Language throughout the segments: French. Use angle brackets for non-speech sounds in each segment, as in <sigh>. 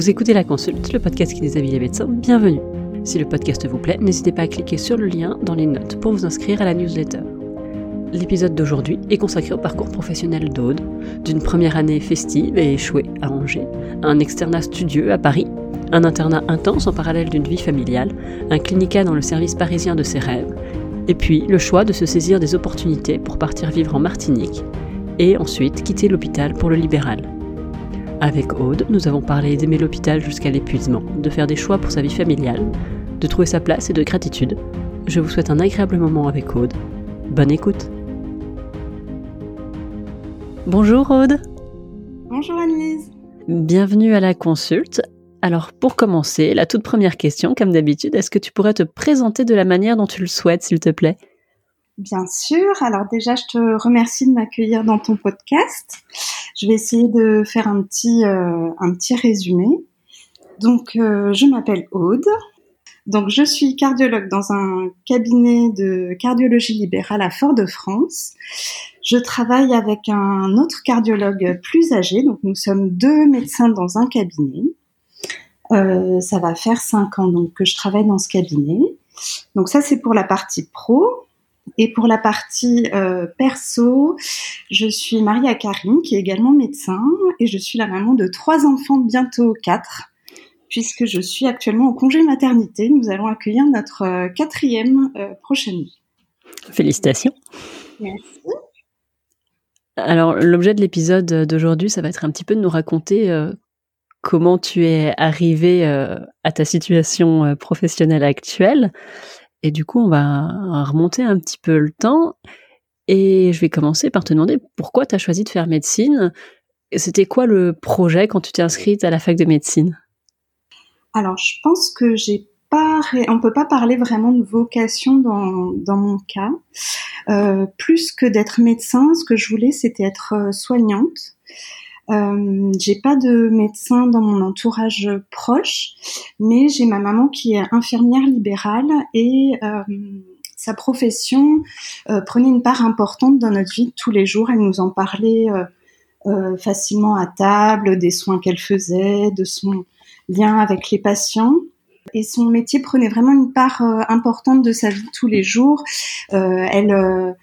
Vous écoutez La Consulte, le podcast qui déshabille les médecins. Bienvenue. Si le podcast vous plaît, n'hésitez pas à cliquer sur le lien dans les notes pour vous inscrire à la newsletter. L'épisode d'aujourd'hui est consacré au parcours professionnel d'Aude, d'une première année festive et échouée à Angers, un externat studieux à Paris, un internat intense en parallèle d'une vie familiale, un clinica dans le service parisien de ses rêves, et puis le choix de se saisir des opportunités pour partir vivre en Martinique, et ensuite quitter l'hôpital pour le libéral. Avec Aude, nous avons parlé d'aimer l'hôpital jusqu'à l'épuisement, de faire des choix pour sa vie familiale, de trouver sa place et de gratitude. Je vous souhaite un agréable moment avec Aude. Bonne écoute. Bonjour Aude. Bonjour Annelise. Bienvenue à la consulte. Alors pour commencer, la toute première question, comme d'habitude, est-ce que tu pourrais te présenter de la manière dont tu le souhaites, s'il te plaît? Bien sûr. Alors déjà, je te remercie de m'accueillir dans ton podcast. Je vais essayer de faire un petit, euh, un petit résumé. Donc, euh, je m'appelle Aude. Donc, je suis cardiologue dans un cabinet de cardiologie libérale à Fort-de-France. Je travaille avec un autre cardiologue plus âgé. Donc, nous sommes deux médecins dans un cabinet. Euh, ça va faire cinq ans donc que je travaille dans ce cabinet. Donc ça, c'est pour la partie pro. Et pour la partie euh, perso, je suis Maria Karim, qui est également médecin, et je suis la maman de trois enfants, bientôt quatre, puisque je suis actuellement au congé maternité. Nous allons accueillir notre euh, quatrième euh, prochainement. Félicitations. Merci. Alors, l'objet de l'épisode d'aujourd'hui, ça va être un petit peu de nous raconter euh, comment tu es arrivé euh, à ta situation professionnelle actuelle. Et du coup, on va remonter un petit peu le temps. Et je vais commencer par te demander pourquoi tu as choisi de faire médecine. C'était quoi le projet quand tu t'es inscrite à la fac de médecine? Alors, je pense que j'ai pas, on peut pas parler vraiment de vocation dans, dans mon cas. Euh, plus que d'être médecin, ce que je voulais, c'était être euh, soignante. Euh, j'ai pas de médecin dans mon entourage proche, mais j'ai ma maman qui est infirmière libérale et euh, sa profession euh, prenait une part importante dans notre vie de tous les jours. Elle nous en parlait facilement à table, des soins qu'elle faisait, de son lien avec les patients. Et son métier prenait vraiment une part importante de sa vie de tous les jours. elle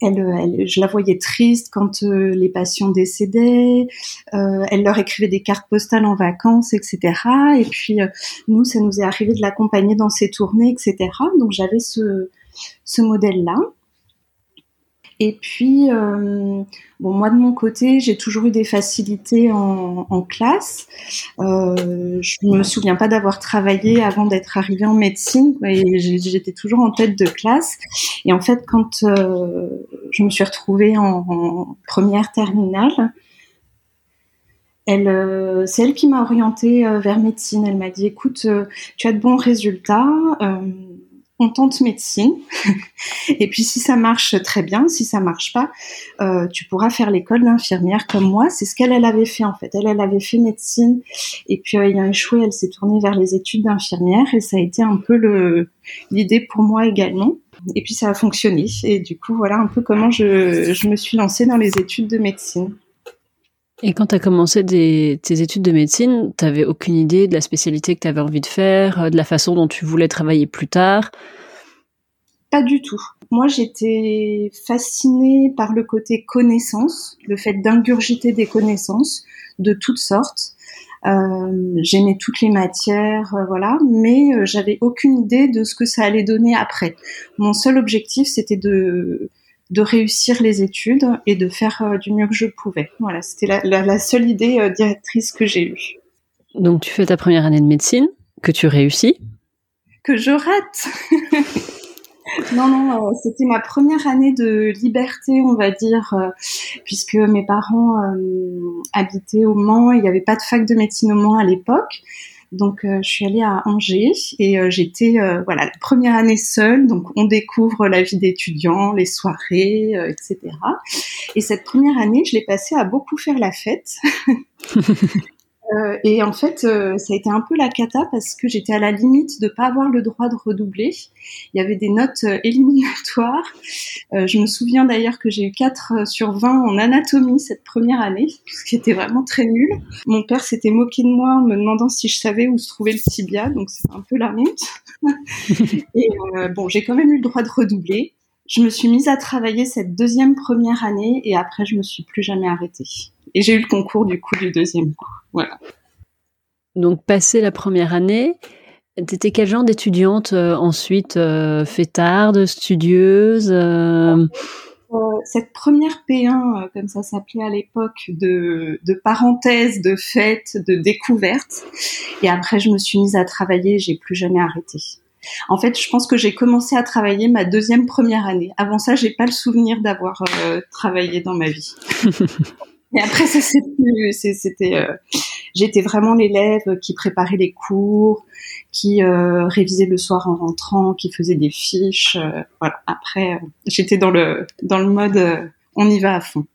elle, elle, je la voyais triste quand euh, les patients décédaient. Euh, elle leur écrivait des cartes postales en vacances, etc. Et puis euh, nous, ça nous est arrivé de l'accompagner dans ses tournées, etc. Donc j'avais ce, ce modèle-là. Et puis, euh, bon, moi de mon côté, j'ai toujours eu des facilités en, classe. Euh, je me souviens pas d'avoir travaillé avant d'être arrivée en médecine. J'étais toujours en tête de classe. Et en fait, quand euh, je me suis retrouvée en, première terminale, euh, c'est elle qui m'a orientée vers médecine. Elle m'a dit, écoute, tu as de bons résultats on tente médecine. <laughs> et puis si ça marche très bien, si ça marche pas, euh, tu pourras faire l'école d'infirmière comme moi. C'est ce qu'elle elle avait fait en fait. Elle elle avait fait médecine et puis euh, ayant échoué, elle s'est tournée vers les études d'infirmière et ça a été un peu l'idée pour moi également. Et puis ça a fonctionné et du coup voilà un peu comment je, je me suis lancée dans les études de médecine. Et quand tu as commencé tes études de médecine, tu n'avais aucune idée de la spécialité que tu avais envie de faire, euh, de la façon dont tu voulais travailler plus tard? Pas du tout. Moi, j'étais fascinée par le côté connaissance, le fait d'ingurgiter des connaissances de toutes sortes. Euh, J'aimais toutes les matières, euh, voilà, mais j'avais aucune idée de ce que ça allait donner après. Mon seul objectif, c'était de de réussir les études et de faire euh, du mieux que je pouvais. Voilà, c'était la, la, la, seule idée euh, directrice que j'ai eue. Donc tu fais ta première année de médecine, que tu réussis Que je rate <laughs> Non, non, euh, c'était ma première année de liberté, on va dire, puisque mes parents euh, habitaient au Mans, il n'y avait pas de fac de médecine au Mans à l'époque. Donc euh, je suis allée à Angers et euh, j'étais euh, voilà la première année seule. Donc on découvre la vie d'étudiant, les soirées, etc. Et cette première année, je l'ai passée à beaucoup faire la fête. <laughs> Euh, et en fait, euh, ça a été un peu la cata parce que j'étais à la limite de pas avoir le droit de redoubler. Il y avait des notes euh, éliminatoires. je me souviens d'ailleurs que j'ai eu 4 sur 20 en anatomie cette première année, ce qui était vraiment très nul. Mon père s'était moqué de moi en me demandant si je savais où se trouvait le tibia, donc c'est un peu la honte. <laughs> et bon, j'ai quand même eu le droit de redoubler. Je me suis mise à travailler cette deuxième première année et après je me suis plus jamais arrêtée. Et j'ai eu le concours du coup du deuxième. Voilà. Donc, passé la première année, t'étais quel genre d'étudiante euh, ensuite euh, Fêtarde, studieuse euh? Cette première P1, comme ça s'appelait à l'époque, de, de parenthèse, de fête, de découverte. Et après, je me suis mise à travailler, j'ai plus jamais arrêté. En fait, je pense que j'ai commencé à travailler ma deuxième première année. Avant ça, j'ai pas le souvenir d'avoir travaillé dans ma vie. <laughs> Et après, ça c'était, euh, j'étais vraiment l'élève qui préparait les cours, qui euh, révisait le soir en rentrant, qui faisait des fiches. Euh, voilà. Après, j'étais dans le dans le mode, on y va à fond.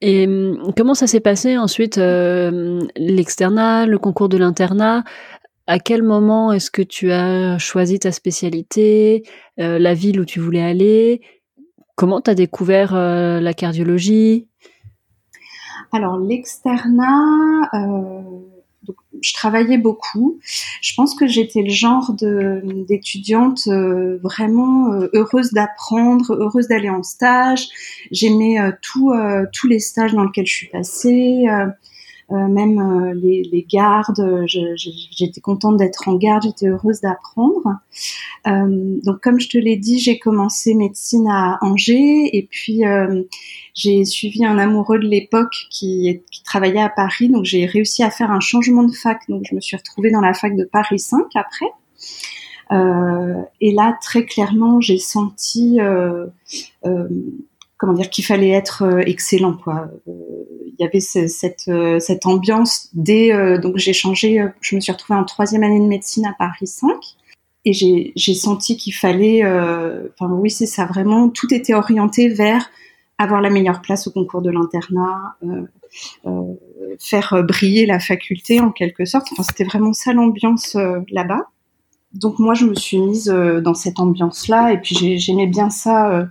Et hum, comment ça s'est passé ensuite l'externat, le concours de l'internat? À quel moment est-ce que tu as choisi ta spécialité, la ville où tu voulais aller? Comment tu as découvert la cardiologie? Alors l'externat, euh, je travaillais beaucoup. Je pense que j'étais le genre d'étudiante euh, vraiment euh, heureuse d'apprendre, heureuse d'aller en stage. J'aimais tous les stages dans lesquels je suis passée. Euh, même euh, les, les, gardes, j'étais contente d'être en garde, j'étais heureuse d'apprendre. Euh, donc comme je te l'ai dit, j'ai commencé médecine à Angers et puis j'ai suivi un amoureux de l'époque qui, qui, travaillait à Paris, donc j'ai réussi à faire un changement de fac, donc je me suis retrouvée dans la fac de Paris 5 après. Euh, et là, très clairement, j'ai senti euh, euh, comment dire qu'il fallait être euh, excellent quoi. Euh, il y avait cette euh, cette ambiance dès donc j'ai changé, je me suis retrouvée en troisième année de médecine à Paris 5 et j'ai senti qu'il fallait, enfin oui c'est ça vraiment, tout était orienté vers avoir la meilleure place au concours de l'internat, faire briller la faculté en quelque sorte. Enfin, c'était vraiment ça l'ambiance là-bas. Donc moi, je me suis mise dans cette ambiance-là, et puis j'aimais bien ça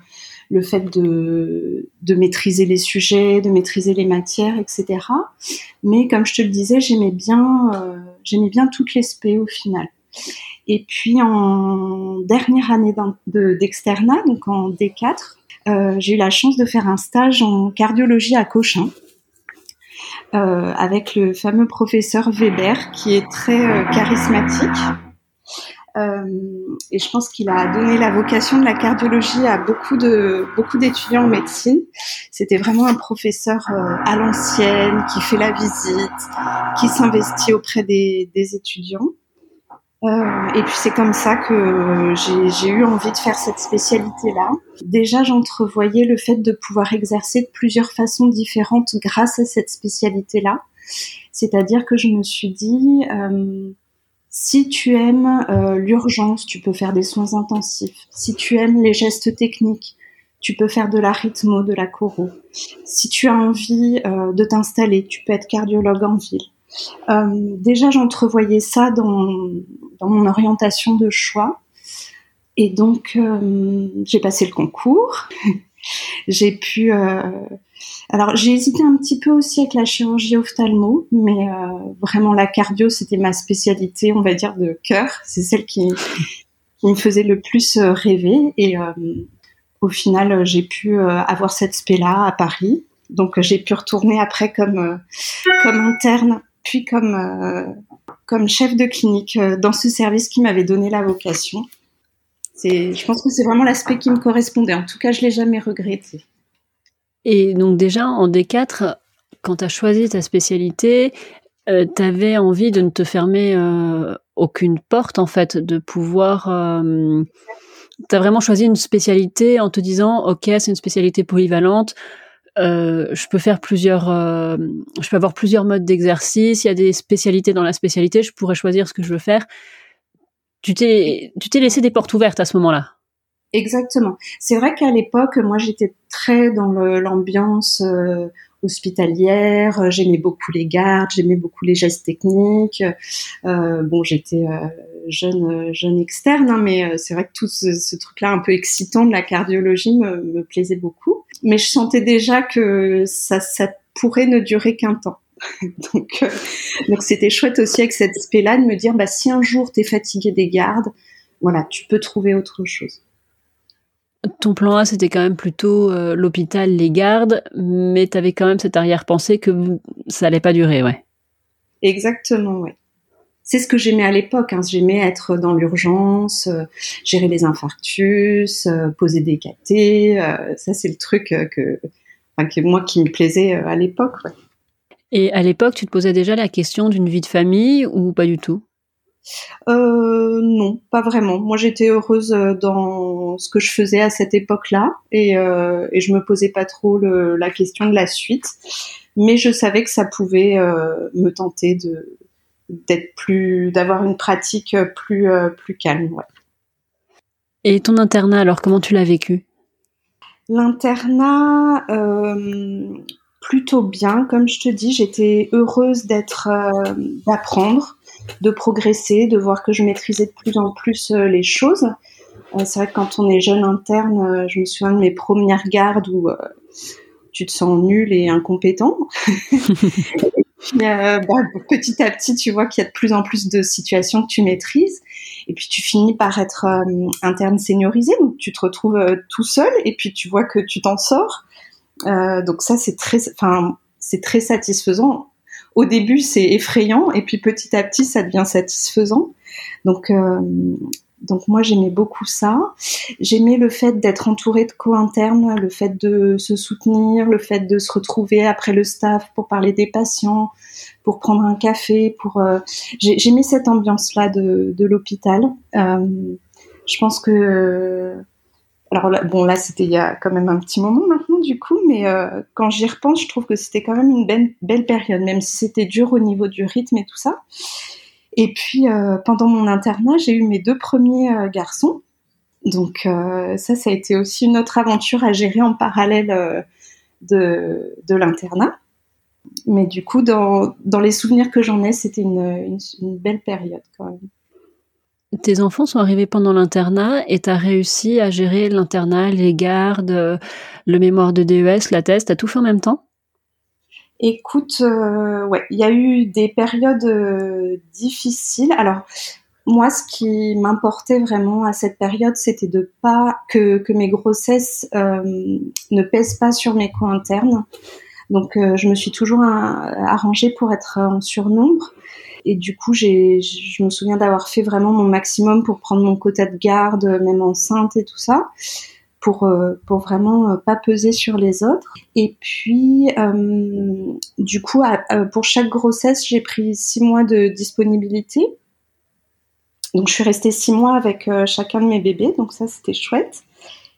le fait de, maîtriser les sujets, de maîtriser les matières, etc. Mais comme je te le disais, j'aimais bien, euh, j'aimais toutes les au final. Et puis en dernière année d'externat, donc en D4, euh, j'ai eu la chance de faire un stage en cardiologie à Cochin. Euh, avec le fameux professeur Weber qui est très charismatique et je pense qu'il a donné la vocation de la cardiologie à beaucoup de beaucoup d'étudiants en médecine. C'était vraiment un professeur euh, à l'ancienne, qui fait la visite, qui s'investit auprès des, des étudiants. Euh, et puis c'est comme ça que j'ai eu envie de faire cette spécialité-là. Déjà, j'entrevoyais le fait de pouvoir exercer de plusieurs façons différentes grâce à cette spécialité-là. C'est-à-dire que je me suis dit, euh, si tu aimes euh, l'urgence, tu peux faire des soins intensifs. Si tu aimes les gestes techniques, tu peux faire de la rythmo, de la choro. Si tu as envie euh, de t'installer, tu peux être cardiologue en ville. Euh, déjà, j'entrevoyais ça dans, dans mon orientation de choix. Et donc, j'ai passé le concours. J'ai pu alors j'ai hésité un petit peu aussi avec la chirurgie ophtalmo, mais euh, vraiment la cardio c'était ma spécialité, on va dire de cœur. C'est celle qui, me faisait le plus euh, rêver et euh, au final j'ai pu avoir cette spé là à Paris. Donc j'ai pu retourner après comme comme interne, puis comme comme chef de clinique dans ce service qui m'avait donné la vocation. Je pense que c'est vraiment l'aspect qui me correspondait. En tout cas, je l'ai jamais regretté. Et donc déjà, en D4, quand tu as choisi ta spécialité, euh, tu avais envie de ne te fermer euh, aucune porte, en fait, de pouvoir... Euh, tu as vraiment choisi une spécialité en te disant, OK, c'est une spécialité polyvalente, euh, je peux faire plusieurs, je peux avoir plusieurs modes d'exercice. Il y a des spécialités dans la spécialité. Je pourrais choisir ce que je veux faire. Tu t'es, tu t'es laissé des portes ouvertes à ce moment-là. Exactement. C'est vrai qu'à l'époque, moi, j'étais très dans l'ambiance euh, hospitalière. J'aimais beaucoup les gardes, j'aimais beaucoup les gestes techniques. bon, j'étais jeune jeune externe, hein, mais c'est vrai que tout ce, truc-là un peu excitant de la cardiologie me, me, plaisait beaucoup. Mais je sentais déjà que ça, ça pourrait ne durer qu'un temps. <laughs> donc, donc c'était chouette aussi avec cet aspect-là de me dire, bah, si un jour tu es fatigué des gardes, voilà, tu peux trouver autre chose. Ton plan A, c'était quand même plutôt euh, l'hôpital, les gardes, mais tu avais quand même cette arrière-pensée que ça allait pas durer, ouais. Exactement, ouais. C'est ce que j'aimais à l'époque. Hein. J'aimais être dans l'urgence, euh, gérer les infarctus, euh, poser des cathés. ça, c'est le truc que, enfin, moi qui me plaisait à l'époque. Ouais. Et à l'époque, tu te posais déjà la question d'une vie de famille ou pas du tout? Euh, non, pas vraiment. Moi, j'étais heureuse euh, dans ce que je faisais à cette époque-là et, euh, et je me posais pas trop le, la question de la suite. Mais je savais que ça pouvait euh, me tenter de d'être plus, d'avoir une pratique plus plus calme. Ouais. Et ton internat, alors comment tu l'as vécu? L'internat, plutôt bien, comme je te dis, j'étais heureuse d'être, d'apprendre de progresser, de voir que je maîtrisais de plus en plus euh, les choses. Euh, c'est vrai que quand on est jeune interne, euh, je me souviens de mes premières gardes où tu te sens nul et incompétent. <laughs> bah, petit à petit, tu vois qu'il y a de plus en plus de situations que tu maîtrises. Et puis tu finis par être interne seniorisé, donc tu te retrouves tout seul et puis tu vois que tu t'en sors. Donc ça, c'est très, enfin, c'est très satisfaisant au début c'est effrayant et puis petit à petit ça devient satisfaisant. Donc euh, donc moi j'aimais beaucoup ça. J'aimais le fait d'être entourée de co-internes, le fait de se soutenir, le fait de se retrouver après le staff pour parler des patients, pour prendre un café, pour euh, j'aimais cette ambiance là de, de l'hôpital. Euh, je pense que alors là, bon, là, c'était il y a quand même un petit moment maintenant, du coup, mais euh, quand j'y repense, je trouve que c'était quand même une belle, période, même si c'était dur au niveau du rythme et tout ça. Et puis, euh, pendant mon internat, j'ai eu mes deux premiers euh, garçons. Donc, ça, ça a été aussi une autre aventure à gérer en parallèle de, l'internat. Mais du coup, dans, les souvenirs que j'en ai, c'était une belle période quand même. Tes enfants sont arrivés pendant l'internat et tu as réussi à gérer l'internat, les gardes, le mémoire de DES, la thèse, as tout fait en même temps? Écoute, euh, ouais, il y a eu des périodes euh, difficiles. Alors, moi, ce qui m'importait vraiment à cette période, c'était de pas que, mes grossesses euh, ne pèsent pas sur mes coins internes. Donc, je me suis toujours arrangée pour être en surnombre. Et du coup, j'ai, je me souviens d'avoir fait vraiment mon maximum pour prendre mon quota de garde, même enceinte et tout ça, pour euh, pour vraiment euh, pas peser sur les autres. Et puis, euh, du coup, pour chaque grossesse, j'ai pris six mois de disponibilité. Donc, je suis restée six mois avec chacun de mes bébés, donc ça, c'était chouette.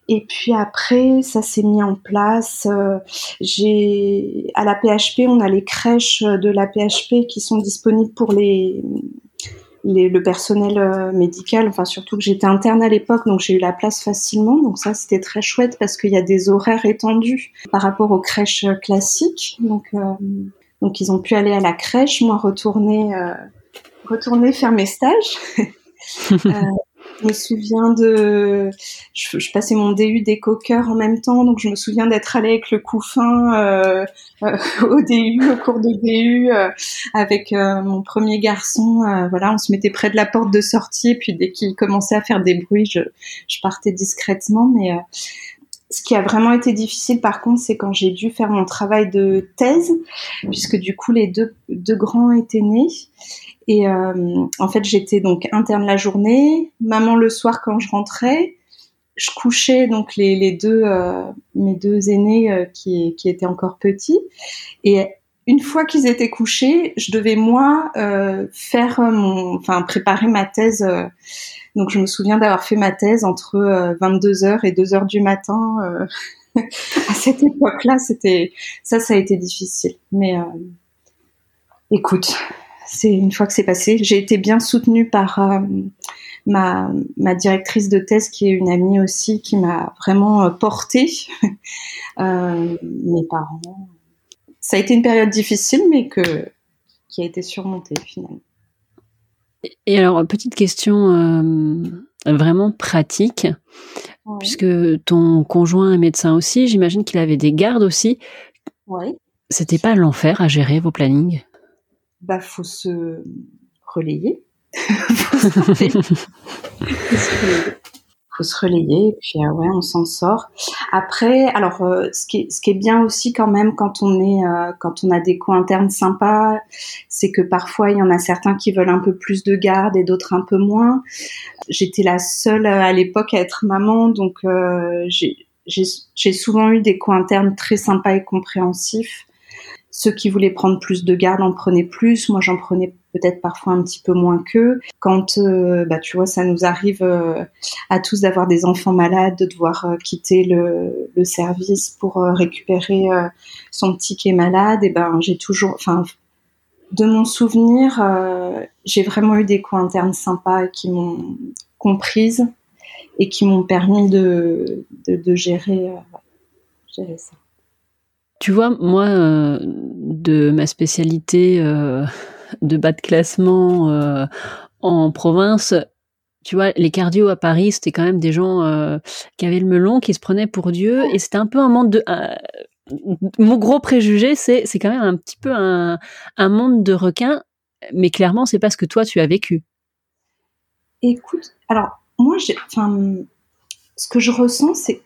Et puis après, ça s'est mis en place. Euh, j'ai à la PHP, on a les crèches de la PHP qui sont disponibles pour les, les le personnel euh, médical. Enfin, surtout que j'étais interne à l'époque, donc j'ai eu la place facilement. Donc ça, c'était très chouette parce qu'il y a des horaires étendus par rapport aux crèches classiques. Donc euh, donc ils ont pu aller à la crèche, moi retourner retourner faire mes stages. <laughs> Je me souviens de, je, passais mon DU d'éco-cœur en même temps, donc je me souviens d'être allée avec le couffin euh, euh, <laughs> au DU, au cours de DU, euh, avec mon premier garçon. Voilà, on se mettait près de la porte de sortie, et puis dès qu'il commençait à faire des bruits, je, partais discrètement. Mais ce qui a vraiment été difficile, par contre, c'est quand j'ai dû faire mon travail de thèse, puisque du coup les deux grands étaient nés. Et euh, en fait, j'étais donc interne la journée, maman le soir quand je rentrais. Je couchais donc les, deux euh, mes deux aînés euh, qui, étaient encore petits. Et une fois qu'ils étaient couchés, je devais moi euh, faire mon, enfin préparer ma thèse. donc je me souviens d'avoir fait ma thèse entre 22h et 2h du matin. <laughs> à cette époque-là, c'était ça, ça a été difficile. Mais écoute, c'est une fois que c'est passé. J'ai été bien soutenue par euh, ma, ma, directrice de thèse, qui est une amie aussi, qui m'a vraiment euh, portée. <laughs> euh, mes parents. ça a été une période difficile, mais que, qui a été surmontée finalement. Et alors, petite question euh, vraiment pratique, puisque ton conjoint est médecin aussi, j'imagine qu'il avait des gardes aussi. Oui. C'était pas l'enfer à gérer vos plannings? Bah, faut se relayer. faut se relayer et puis euh, ouais on s'en sort. Après alors euh, ce qui est bien aussi quand même quand on est euh, quand on a des co internes sympas c'est que parfois il y en a certains qui veulent un peu plus de garde et d'autres un peu moins. J'étais la seule à l'époque à être maman donc j'ai j'ai souvent eu des co internes très sympas et compréhensifs ceux qui voulaient prendre plus de garde en prenaient plus. Moi, j'en prenais peut-être parfois un petit peu moins qu'eux. Quand, euh, bah, tu vois, ça nous arrive euh, à tous d'avoir des enfants malades, de devoir euh, quitter le, service pour récupérer son petit qui est malade, et ben, j'ai toujours, enfin, de mon souvenir, j'ai vraiment eu des coins internes sympas qui m'ont comprise et qui m'ont permis de, de, de gérer, gérer ça. Tu vois, moi, euh, de ma spécialité euh, <laughs> de bas de classement euh, en province, tu vois, les cardio à Paris, c'était quand même des gens qui avaient le melon, qui se prenaient pour Dieu, et c'était un peu un monde de... mon gros préjugé, c'est c'est quand même un petit peu un, un monde de requins, mais clairement, c'est pas ce que toi tu as vécu. Écoute, alors moi, enfin, ce que je ressens, c'est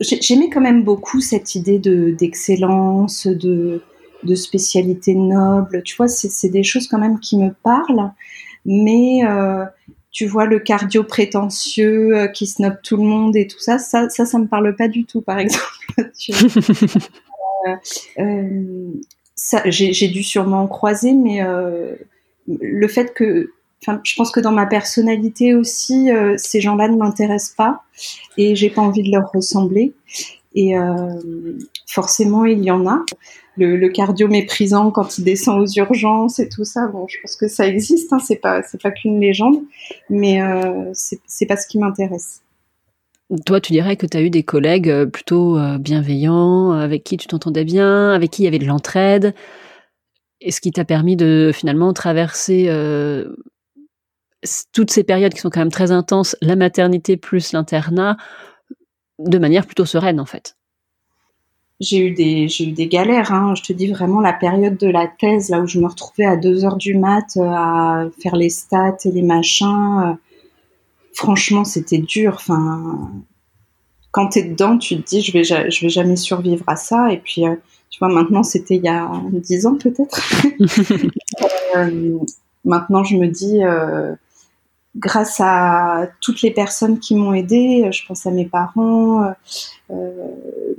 j'aimais quand même beaucoup cette idée de d'excellence, de de spécialité noble. Tu vois, c'est des choses quand même qui me parlent, mais euh, tu vois le cardio prétentieux euh, qui snob tout le monde et tout ça, ça, ça, ça me parle pas du tout, par exemple. <laughs> euh, j'ai dû sûrement croiser, mais le fait que Je pense que dans ma personnalité aussi, euh, ces gens-là ne m'intéressent pas et j'ai pas envie de leur ressembler. Et euh, forcément, il y en a. Le, cardio méprisant quand il descend aux urgences et tout ça. Bon, je pense que ça existe. Hein, c'est pas, c'est pas qu'une légende, mais euh, c'est pas ce qui m'intéresse. Toi, tu dirais que tu as eu des collègues euh, plutôt bienveillants, avec qui tu t'entendais bien, avec qui il y avait de l'entraide, et ce qui t'a permis de finalement traverser toutes ces périodes qui sont quand même très intenses, la maternité plus l'internat, de manière plutôt sereine en fait. J'ai eu des j'ai eu des galères. Hein. Je te dis vraiment la période de la thèse là où je me retrouvais à 2 heures du mat euh, à faire les stats et les machins. Euh, franchement, c'était dur. Enfin, quand t'es dedans, tu te dis je vais je vais jamais survivre à ça. Et puis euh, tu vois maintenant c'était il y a 10 ans peut-être. <laughs> maintenant je me dis grâce à toutes les personnes qui m'ont aidé, je pense à mes parents, euh, euh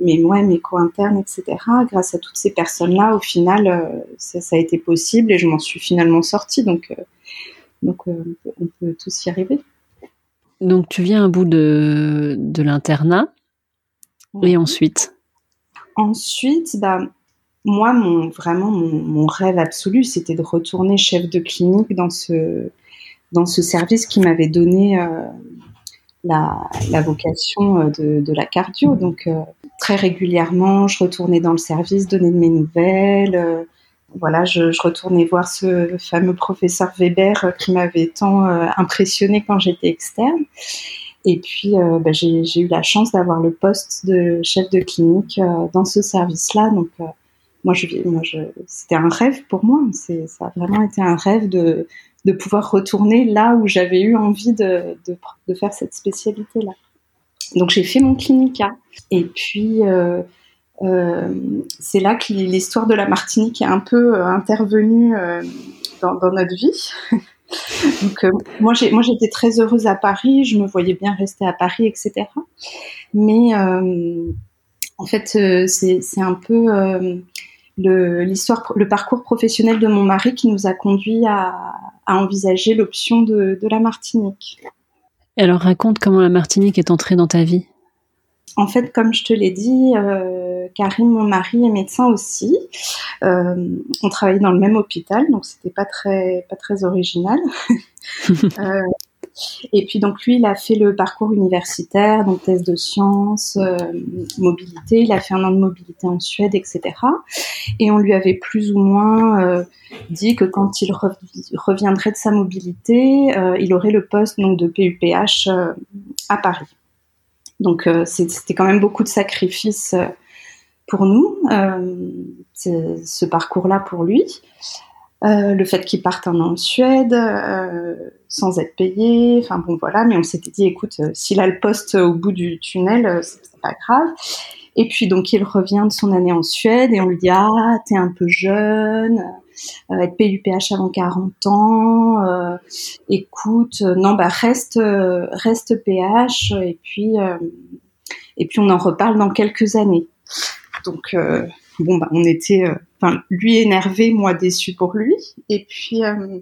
mes, ouais, mes co-internes, etc. Grâce à toutes ces personnes-là, au final, euh, ça, ça, a été possible et je m'en suis finalement sortie. Donc, euh, donc on peut tous y arriver. Donc tu viens à bout de, de l'internat et ensuite? Ensuite, bah, moi, mon, vraiment, mon, mon rêve absolu, c'était de retourner chef de clinique dans ce, dans ce service qui m'avait donné euh, la, vocation euh, de, la cardio. Donc euh, très régulièrement, je retournais dans le service, donner de mes nouvelles. voilà, je, retournais voir ce fameux professeur Weber qui m'avait tant impressionné quand j'étais externe. Et puis, bah, j'ai eu la chance d'avoir le poste de chef de clinique dans ce service-là. Donc, moi, c'était un rêve pour moi. C'est, ça a vraiment été un rêve de, de pouvoir retourner là où j'avais eu envie de, de, faire cette spécialité-là. Donc j'ai fait mon clinica. Et puis euh, euh, c'est là que l'histoire de la Martinique est un peu euh, intervenue dans, dans, notre vie. <laughs> Donc moi j'étais très heureuse à Paris, je me voyais bien rester à Paris, etc. Mais en fait c'est un peu le, l'histoire, le parcours professionnel de mon mari qui nous a conduit à, à envisager l'option de, de, la Martinique. Et alors raconte comment la Martinique est entrée dans ta vie. En fait, comme je te l'ai dit, euh, Karim, mon mari, est médecin aussi. Euh, on travaillait dans le même hôpital, donc c'était pas très pas très original. <laughs> euh, Et puis donc lui, il a fait le parcours universitaire, donc thèse de sciences, euh, mobilité. Il a fait un an de mobilité en Suède, etc. Et on lui avait plus ou moins euh, dit que quand il reviendrait de sa mobilité, euh, il aurait le poste donc de PUPH à Paris. Donc c'était quand même beaucoup de sacrifices pour nous, ce parcours-là pour lui. Euh, le fait qu'il parte un an en Suède euh, sans être payé, enfin bon voilà, mais on s'était dit écoute, euh, s'il a le poste au bout du tunnel, c'est pas grave. Et puis donc il revient de son année en Suède et on lui dit ah t'es un peu jeune, être PUPH avant 40 ans, écoute non bah reste reste PH et puis et puis on en reparle dans quelques années. Donc bon bah on était lui énervé, moi déçu pour lui. Et puis euh,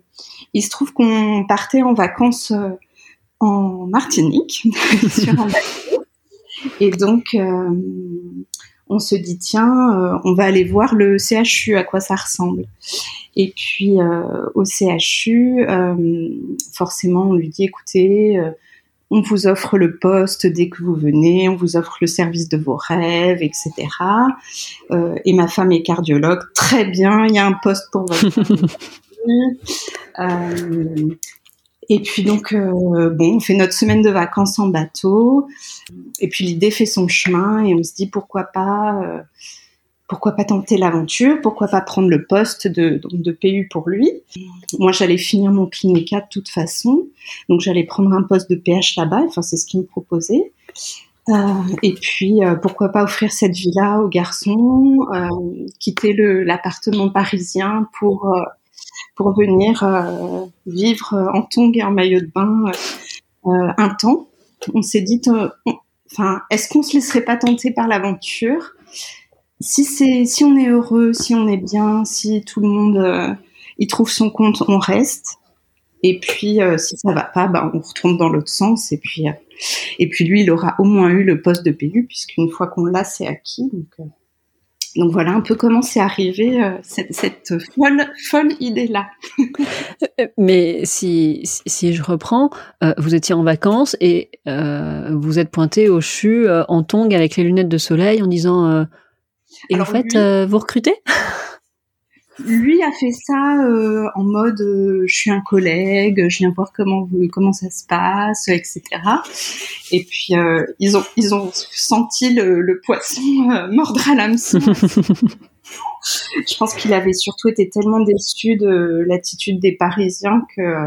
il se trouve qu'on partait en vacances euh, en Martinique. <laughs> Et donc euh, on se dit tiens, on va aller voir le CHU à quoi ça ressemble. Et puis au CHU, forcément on lui dit écoutez on vous offre le poste dès que vous venez, on vous offre le service de vos rêves, etc. Euh, et ma femme est cardiologue, très bien, il y a un poste pour votre <laughs> euh, et puis donc, euh, bon, on fait notre semaine de vacances en bateau. Et puis l'idée fait son chemin et on se dit pourquoi pas pourquoi pas tenter l'aventure? Pourquoi pas prendre le poste de, de PU pour lui? Moi, j'allais finir mon clinica de toute façon, donc j'allais prendre un poste de PH là-bas. Enfin, c'est ce qu'il me proposait. Euh, et puis, euh, pourquoi pas offrir cette villa aux garçons, euh, quitter l'appartement parisien pour pour venir vivre en tongs et en maillot de bain un temps. On s'est dit, enfin, est-ce qu'on se laisserait pas tenter par l'aventure? Si c'est si on est heureux, si on est bien, si tout le monde euh, y trouve son compte, on reste. Et puis euh, si ça va pas, bah, on retourne dans l'autre sens. Et puis euh, et puis lui, il aura au moins eu le poste de PU puisqu'une fois qu'on l'a, c'est acquis. Donc donc voilà un peu comment c'est arrivé cette, folle, folle idée-là. Mais si, si je reprends, vous étiez en vacances et vous êtes pointé au CHU en tongs avec les lunettes de soleil en disant et en fait, euh, vous recrutez? Lui a fait ça euh, en mode euh, je suis un collègue, je viens voir comment comment ça se passe, etc. Et puis ils ont ils ont senti le, poisson mordre à l'hameçon. <laughs> je pense qu'il avait surtout été tellement déçu de l'attitude des Parisiens que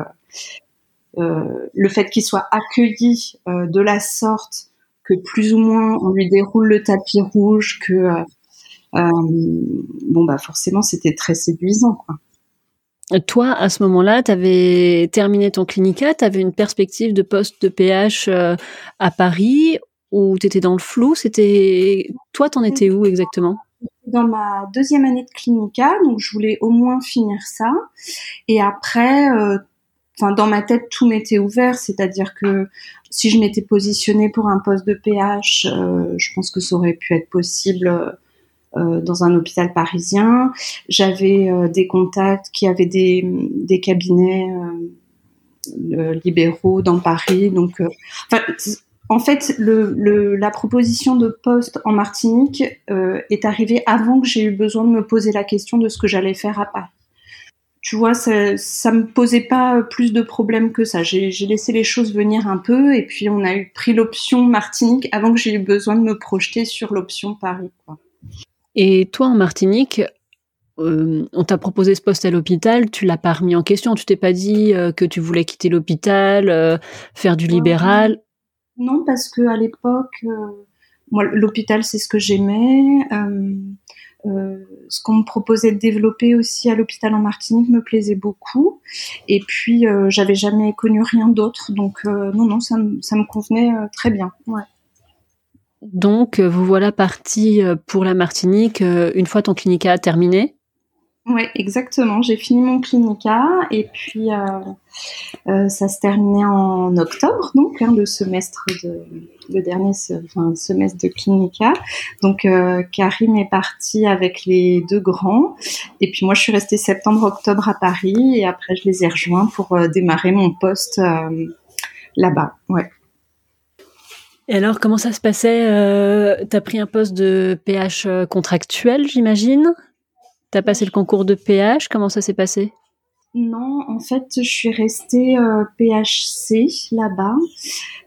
le fait qu'il soit accueilli de la sorte, que plus ou moins on lui déroule le tapis rouge, que bon bah forcément c'était très séduisant quoi. Toi, à ce moment-là, tu avais terminé ton clinica, tu avais une perspective de poste de PH euh, à Paris ou tu étais dans le flou? C'était Toi, t'en étais où exactement? Dans ma deuxième année de clinica, donc je voulais au moins finir ça. Et après, euh, dans ma tête, tout m'était ouvert, c'est-à-dire que si je m'étais positionnée pour un poste de PH, je pense que ça aurait pu être possible euh, dans un hôpital parisien. J'avais euh, des contacts qui avaient des, cabinets euh, libéraux dans Paris. Donc, en fait, la proposition de poste en Martinique est arrivée avant que j'ai eu besoin de me poser la question de ce que j'allais faire à Paris tu vois, ça, ça me posait pas plus de problèmes que ça. J'ai laissé les choses venir un peu et puis on a eu pris l'option Martinique avant que j'ai eu besoin de me projeter sur l'option Paris. Et toi, en Martinique, euh, on t'a proposé ce poste à l'hôpital, tu l'as pas remis en question, tu t'es pas dit euh, que tu voulais quitter l'hôpital, euh, faire du libéral? Non, parce que à l'époque, moi, l'hôpital, c'est ce que j'aimais. ce qu'on me proposait de développer aussi à l'hôpital en Martinique me plaisait beaucoup. Et puis, j'avais jamais connu rien d'autre, donc non, non, ça, ça me convenait très bien. Ouais. Donc, euh, vous voilà parti euh, pour la Martinique euh, une fois ton clinica terminé Oui, exactement. J'ai fini mon clinica et puis ça se terminait en octobre, donc hein, le semestre de le dernier semestre de clinica. Donc Karim est parti avec les deux grands et puis moi je suis restée septembre-octobre à Paris et après je les ai rejoints pour démarrer mon poste là-bas, ouais. Et alors, comment ça se passait euh, T'as pris un poste de PH euh, contractuel, j'imagine? T'as passé le concours de PH Comment ça s'est passé? Non, en fait, je suis restée euh, PHC là-bas.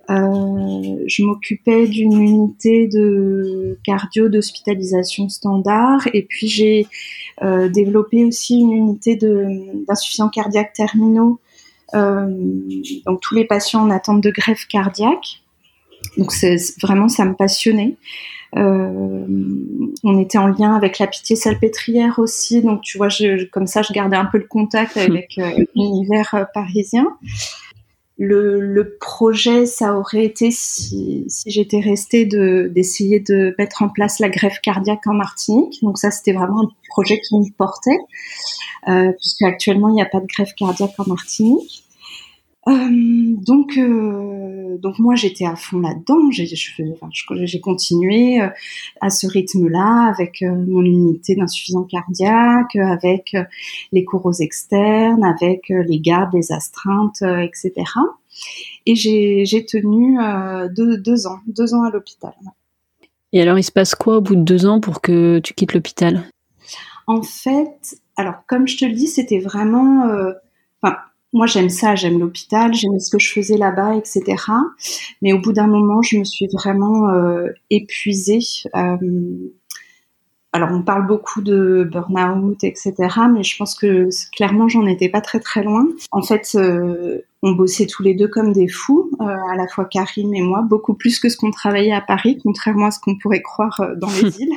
Euh, je m'occupais d'une unité de cardio d'hospitalisation standard et puis j'ai développé aussi une unité d'insuffisants cardiaque terminaux, donc tous les patients en attente de greffe cardiaque. Donc c'est vraiment ça me passionnait. Euh, on était en lien avec la Pitié Salpêtrière aussi, donc tu vois, je, comme ça, je gardais un peu le contact avec euh, l'univers euh, parisien. Le, le, projet, ça aurait été, si, si j'étais restée, de, d'essayer de mettre en place la greffe cardiaque en Martinique. Donc ça, c'était vraiment un projet qui me portait, euh, puisque actuellement, il n'y a pas de greffe cardiaque en Martinique. Euh, donc, euh, donc moi j'étais à fond là-dedans. J'ai, j'ai continué euh, à ce rythme-là avec mon unité d'insuffisance cardiaque, avec les cours externes, avec les gardes, les astreintes, etc. Et j'ai, j'ai tenu deux, deux, ans, deux ans à l'hôpital. Et alors il se passe quoi au bout de deux ans pour que tu quittes l'hôpital? En fait, alors comme je te le dis, c'était vraiment, enfin moi j'aime ça, j'aime l'hôpital, j'aime ce que je faisais là-bas, etc. Mais au bout d'un moment, je me suis vraiment euh, épuisée. Euh, alors on parle beaucoup de burn-out, etc. Mais je pense que clairement j'en étais pas très très loin. En fait, euh, on bossait tous les deux comme des fous, à la fois Karim et moi, beaucoup plus que ce qu'on travaillait à Paris, contrairement à ce qu'on pourrait croire dans les <laughs> îles.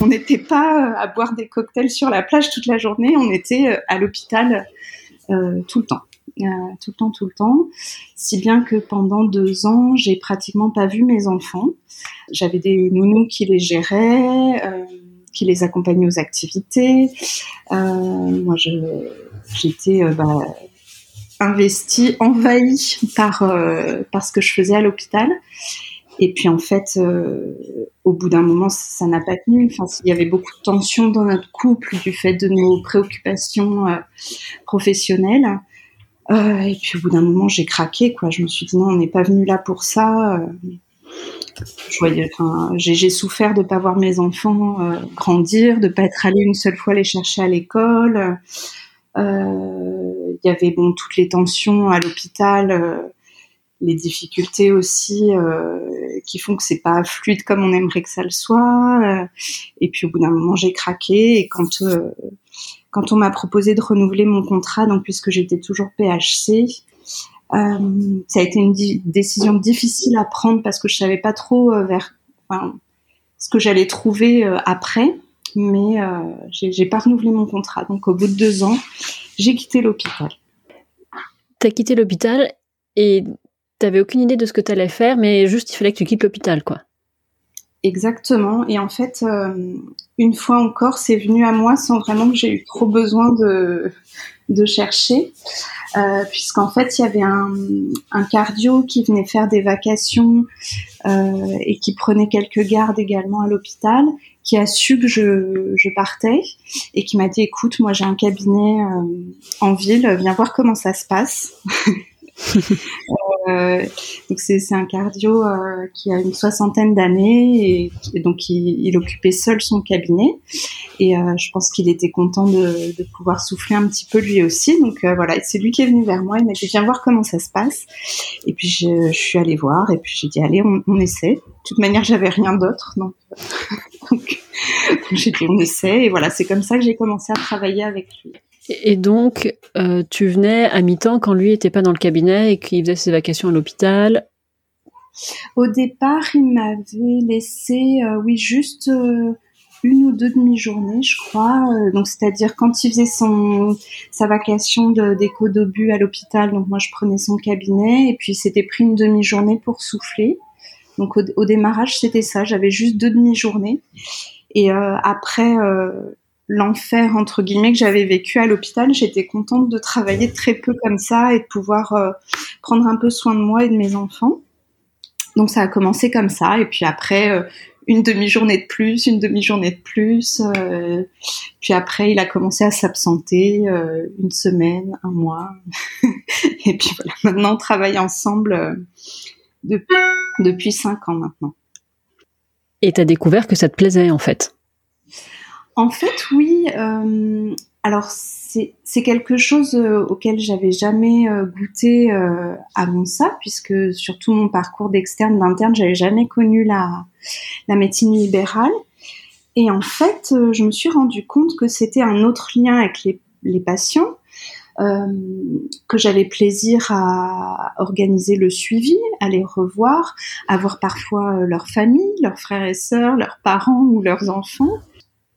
on n'était pas à boire des cocktails sur la plage toute la journée, on était à l'hôpital tout le temps. Euh, tout le temps, tout le temps, si bien que pendant deux ans, j'ai pratiquement pas vu mes enfants. J'avais des nounous qui les géraient, euh, qui les accompagnaient aux activités. moi, j'étais bah, investie, envahie par, par ce que je faisais à l'hôpital. Et puis en fait, euh, au bout d'un moment, ça n'a pas tenu. Il y avait beaucoup de tensions dans notre couple du fait de nos préoccupations euh, professionnelles. Euh, et puis au bout d'un moment, j'ai craqué. Je me suis dit non, on n'est pas venu là pour ça. J'ai souffert de pas voir mes enfants grandir, de pas être allée une seule fois les chercher à l'école. Il y avait bon toutes les tensions à l'hôpital les difficultés aussi euh, qui font que c'est pas fluide comme on aimerait que ça le soit. Euh, et puis au bout d'un moment, j'ai craqué et quand euh, quand on m'a proposé de renouveler mon contrat, donc puisque j'étais toujours PHC, ça a été une décision difficile à prendre parce que je savais pas trop vers ce que j'allais trouver après. Mais j'ai pas renouvelé mon contrat. Donc au bout de deux ans, j'ai quitté l'hôpital. T'as quitté l'hôpital et t'avais aucune idée de ce que tu allais faire, mais juste il fallait que tu quittes l'hôpital, quoi. Exactement. Et en fait, euh, une fois encore, c'est venu à moi sans vraiment que j'ai eu trop besoin de, de chercher, euh, puisqu'en fait, il y avait un, cardio qui venait faire des vacations euh, et qui prenait quelques gardes également à l'hôpital, qui a su que je, je partais et qui m'a dit, écoute, moi j'ai un cabinet en ville, viens voir comment ça se passe. <laughs> <laughs> Euh, donc c'est un cardio euh, qui a une soixantaine d'années et, donc il, occupait seul son cabinet et euh, je pense qu'il était content de, de, pouvoir souffler un petit peu lui aussi. Donc voilà, c'est lui qui est venu vers moi, il m'a dit viens voir comment ça se passe et puis je, je suis allée voir et puis j'ai dit allez on, on, essaie. De toute manière j'avais rien d'autre donc, <laughs> donc j'ai dit on essaie et voilà c'est comme ça que j'ai commencé à travailler avec lui. Et donc, euh, tu venais à mi-temps quand lui était pas dans le cabinet et qu'il faisait ses vacations à l'hôpital. Au départ, il m'avait laissé, euh, oui, juste euh, une ou deux demi-journées, je crois. donc, c'est-à-dire quand il faisait son sa vacation d'éco d'obus à l'hôpital, donc moi je prenais son cabinet et puis c'était pris une demi-journée pour souffler. Donc au démarrage, c'était ça. J'avais juste deux demi-journées. Et après, l'enfer entre guillemets que j'avais vécu à l'hôpital, j'étais contente de travailler très peu comme ça et de pouvoir euh, prendre un peu soin de moi et de mes enfants. Donc ça a commencé comme ça et puis après euh, une demi-journée de plus, une demi-journée de plus. Euh, puis après il a commencé à s'absenter une semaine, un mois. <laughs> Et puis voilà, maintenant on travaille ensemble depuis, depuis cinq ans maintenant. Et tu as découvert que ça te plaisait en fait? En fait, oui. Euh, alors, c'est quelque chose euh, auquel j'avais jamais euh, goûté avant ça, puisque sur tout mon parcours d'externe, d'interne, j'avais jamais connu la, la médecine libérale. Et en fait, je me suis rendu compte que c'était un autre lien avec les, patients que j'avais plaisir à organiser le suivi, à les revoir, à voir parfois leur famille, leurs frères et sœurs, leurs parents ou leurs enfants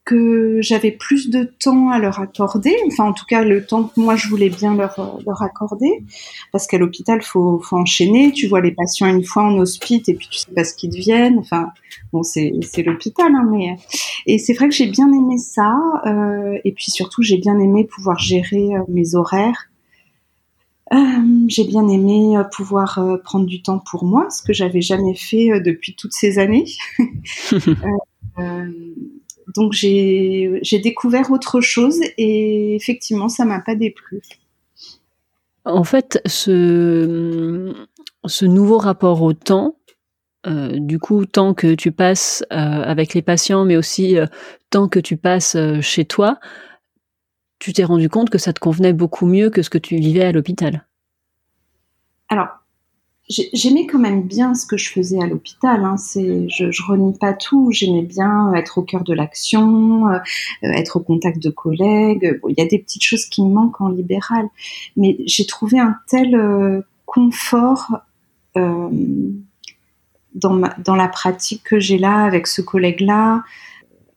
que j'avais plus de temps à leur accorder, enfin en tout cas le temps que moi je voulais bien leur, leur accorder, parce qu'à l'hôpital faut, faut enchaîner, tu vois les patients une fois en hospice et puis tu sais pas ce qu'ils deviennent, enfin bon c'est c'est l'hôpital hein, mais et c'est vrai que j'ai bien aimé ça euh, et puis surtout j'ai bien aimé pouvoir gérer euh, mes horaires. Euh, j'ai bien aimé euh, pouvoir euh, prendre du temps pour moi, ce que j'avais jamais fait depuis toutes ces années. <laughs> donc j'ai découvert autre chose et effectivement ça m'a pas déplu. En fait, ce, ce nouveau rapport au temps, euh, du coup, tant que tu passes euh, avec les patients, mais aussi euh, tant que tu passes chez toi, tu t'es rendu compte que ça te convenait beaucoup mieux que ce que tu vivais à l'hôpital. Alors, J'aimais quand même bien ce que je faisais à l'hôpital. Hein. C'est, je, je renie pas tout. J'aimais bien être au cœur de l'action, euh, être au contact de collègues. il y a des petites choses qui me manquent en libéral, mais j'ai trouvé un tel euh, confort euh, dans, dans la pratique que j'ai là avec ce collègue-là,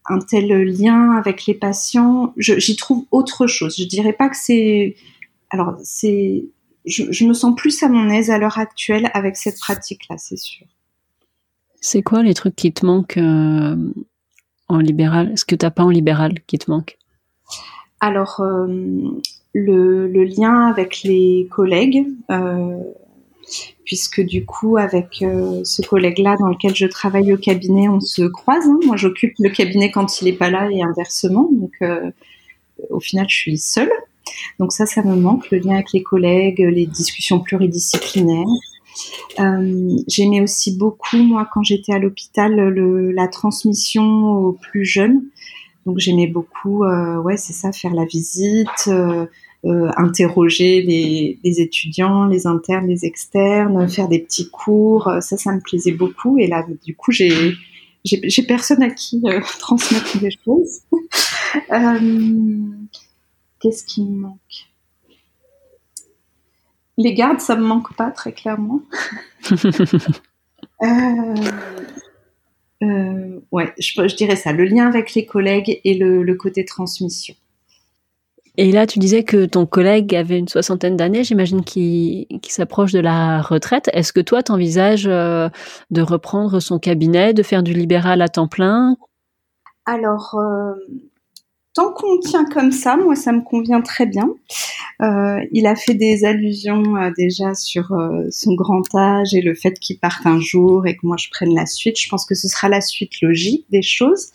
un tel lien avec les patients. j'y trouve autre chose. Je dirais pas que c'est, alors c'est je, me sens plus à mon aise à l'heure actuelle avec cette pratique-là, c'est sûr. C'est quoi les trucs qui te manquent euh, en libéral? Est-ce que tu n'as pas en libéral qui te manque? Alors, euh, le, lien avec les collègues, euh, puisque du coup, avec ce collègue-là dans lequel je travaille au cabinet, on se croise. Hein. Moi, j'occupe le cabinet quand il n'est pas là et inversement. Donc, au final, je suis seule. Donc ça, ça me manque, le lien avec les collègues, les discussions pluridisciplinaires. Euh, j'aimais aussi beaucoup, moi, quand j'étais à l'hôpital, la transmission aux plus jeunes. Donc j'aimais beaucoup, euh, ouais, c'est ça, faire la visite, euh, interroger les, étudiants, les internes, les externes, faire des petits cours. Ça, ça me plaisait beaucoup. Et là, du coup, j'ai j'ai personne à qui <laughs> transmettre des choses. <laughs> Qu'est-ce qui me manque? Les gardes, ça me manque pas très clairement. <laughs> euh, euh, ouais, je, dirais ça, le lien avec les collègues et le, côté transmission. Et là, tu disais que ton collègue avait une soixantaine d'années, j'imagine qu'il s'approche de la retraite. Est-ce que toi, tu envisages euh, de reprendre son cabinet, de faire du libéral à temps plein? Alors, euh, tant qu'on tient comme ça, moi, ça me convient très bien. Euh, il a fait des allusions euh, déjà sur euh, son grand âge et le fait qu'il parte un jour et que moi je prenne la suite. Je pense que ce sera la suite logique des choses.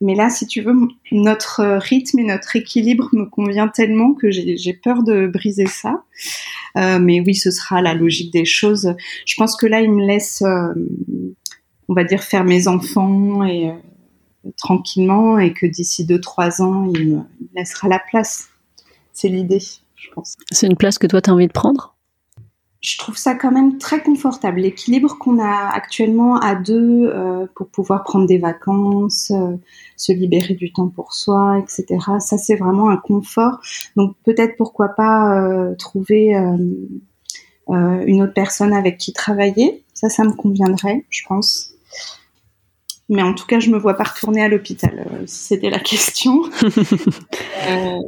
mais là, si tu veux, notre rythme et notre équilibre me convient tellement que j'ai peur de briser ça. mais oui, ce sera la logique des choses. Je pense que là, il me laisse, on va dire, faire mes enfants et tranquillement et que d'ici 2-3 ans, il me, laissera la place. C'est l'idée, je pense. C'est une place que toi, tu as envie de prendre? Je trouve ça quand même très confortable. L'équilibre qu'on a actuellement à deux euh, pour pouvoir prendre des vacances, euh, se libérer du temps pour soi, etc. Ça, c'est vraiment un confort. Donc peut-être pourquoi pas euh, trouver une autre personne avec qui travailler. Ça, ça me conviendrait, je pense. Mais en tout cas, je me vois pas retourner à l'hôpital, euh, si c'était la <laughs> question. <laughs> euh,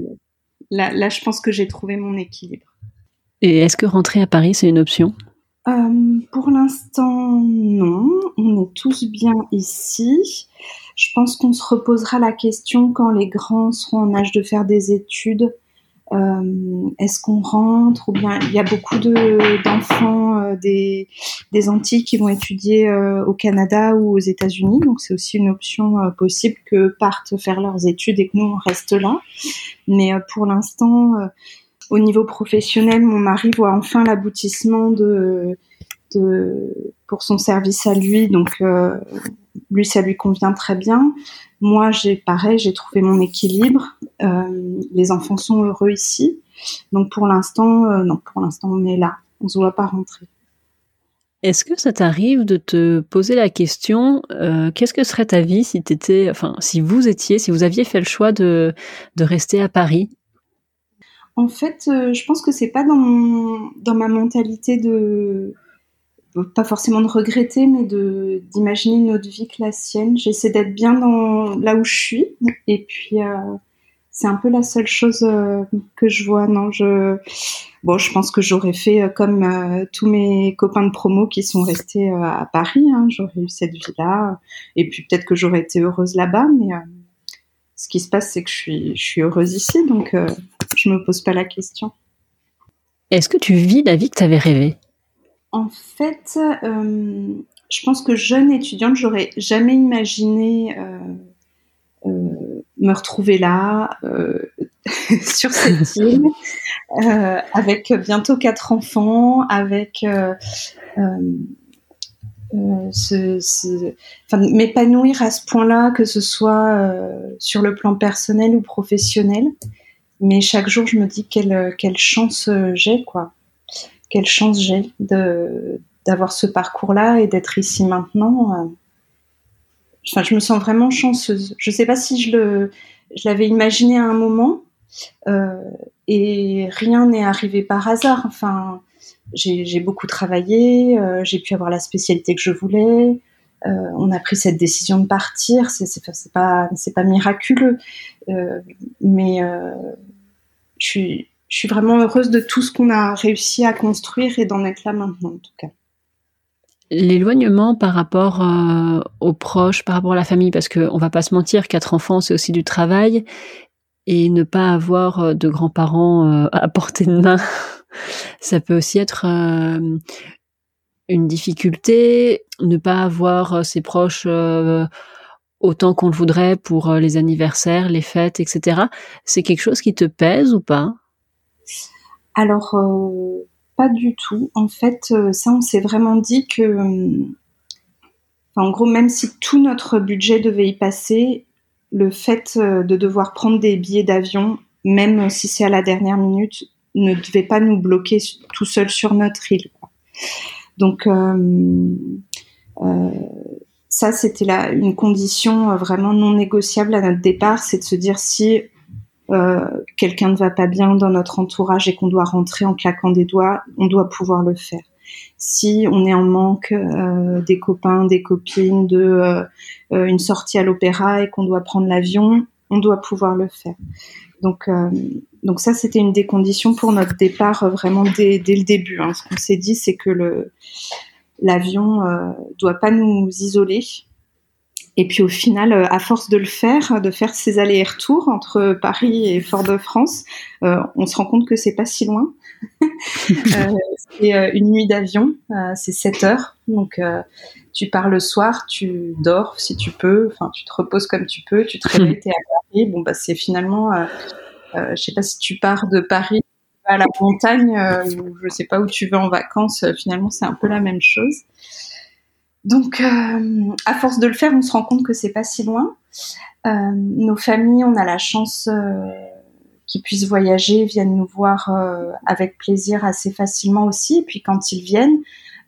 là, là, je pense que j'ai trouvé mon équilibre. Et est-ce que rentrer à Paris, c'est une option? Euh, Pour l'instant, non. On est tous bien ici. Je pense qu'on se reposera la question quand les grands seront en âge de faire des études euh, est-ce qu'on rentre ou bien il y a beaucoup d'enfants euh, des, des Antilles qui vont étudier euh, au Canada ou aux États-Unis, donc c'est aussi une option possible que partent faire leurs études et que nous on reste là. Mais pour l'instant, au niveau professionnel, mon mari voit enfin l'aboutissement de, de pour son service à lui, donc euh, lui ça lui convient très bien. Moi j'ai pareil, j'ai trouvé mon équilibre. Euh, les enfants sont heureux ici, donc pour l'instant euh, non, pour l'instant on est là, on se voit pas rentrer. Est-ce que ça t'arrive de te poser la question qu'est-ce que serait ta vie si t'étais, enfin, si vous étiez, si vous aviez fait le choix de, de rester à Paris? En fait, euh, je pense que c'est pas dans mon, dans ma mentalité de pas forcément de regretter, mais de d'imaginer une autre vie que la sienne. J'essaie d'être bien dans là où je suis, et puis euh, c'est un peu la seule chose euh, que je vois. Non, je bon, je pense que j'aurais fait euh, comme tous mes copains de promo qui sont restés à Paris. Hein. J'aurais eu cette vie-là, et puis peut-être que j'aurais été heureuse là-bas. Mais ce qui se passe, c'est que je suis, je suis heureuse ici, donc je me pose pas la question. Est-ce que tu vis la vie que tu avais rêvée? En fait, je pense que jeune étudiante, j'aurais jamais imaginé me retrouver là, euh, <laughs> sur cette île, euh, avec bientôt quatre enfants, avec euh, ce, m'épanouir à ce point-là, que ce soit sur le plan personnel ou professionnel. Mais chaque jour, je me dis quelle, quelle chance j'ai, quoi. Quelle chance j'ai d'avoir ce parcours-là et d'être ici maintenant enfin, je me sens vraiment chanceuse. Je ne sais pas si je l'avais imaginé à un moment, euh, et rien n'est arrivé par hasard. Enfin, j'ai beaucoup travaillé, euh, j'ai pu avoir la spécialité que je voulais. Euh, on a pris cette décision de partir. C'est pas, pas miraculeux, euh, mais euh, je suis, je suis vraiment heureuse de tout ce qu'on a réussi à construire et d'en être là maintenant, en tout cas l'éloignement par rapport euh, aux proches, par rapport à la famille, parce qu'on va pas se mentir, quatre enfants, c'est aussi du travail, et ne pas avoir euh, de grands-parents euh, à portée de main, <laughs> ça peut aussi être une difficulté, ne pas avoir ses proches autant qu'on le voudrait pour les anniversaires, les fêtes, etc. C'est quelque chose qui te pèse ou pas? Alors, pas du tout. En fait, euh, ça, on s'est vraiment dit que, euh, en gros, même si tout notre budget devait y passer, le fait euh, de devoir prendre des billets d'avion, même si c'est à la dernière minute, ne devait pas nous bloquer tout seul sur notre île. Donc, ça, c'était une condition vraiment non négociable à notre départ, c'est de se dire si euh, quelqu'un ne va pas bien dans notre entourage et qu'on doit rentrer en claquant des doigts, on doit pouvoir le faire. Si on est en manque euh, des copains, des copines, de euh, une sortie à l'opéra et qu'on doit prendre l'avion, on doit pouvoir le faire. Donc, donc ça, c'était une des conditions pour notre départ vraiment dès, le début. Hein. Ce qu'on s'est dit, c'est que le l'avion doit pas nous isoler, et puis au final, euh, à force de le faire, de faire ces allers-retours entre Paris et Fort-de-France, euh, on se rend compte que c'est pas si loin. <laughs> euh, c'est euh, une nuit d'avion, c'est 7 heures. Donc tu pars le soir, tu dors si tu peux, enfin tu te reposes comme tu peux, tu te <laughs> réveilles, t'es à Paris. Bon bah c'est finalement, je sais pas si tu pars de Paris à la montagne ou je sais pas où tu veux en vacances, finalement c'est un peu la même chose. Donc, euh, à force de le faire, on se rend compte que c'est pas si loin. Euh, nos familles, on a la chance euh, qu'ils puissent voyager, viennent nous voir euh, avec plaisir assez facilement aussi. Et puis quand ils viennent,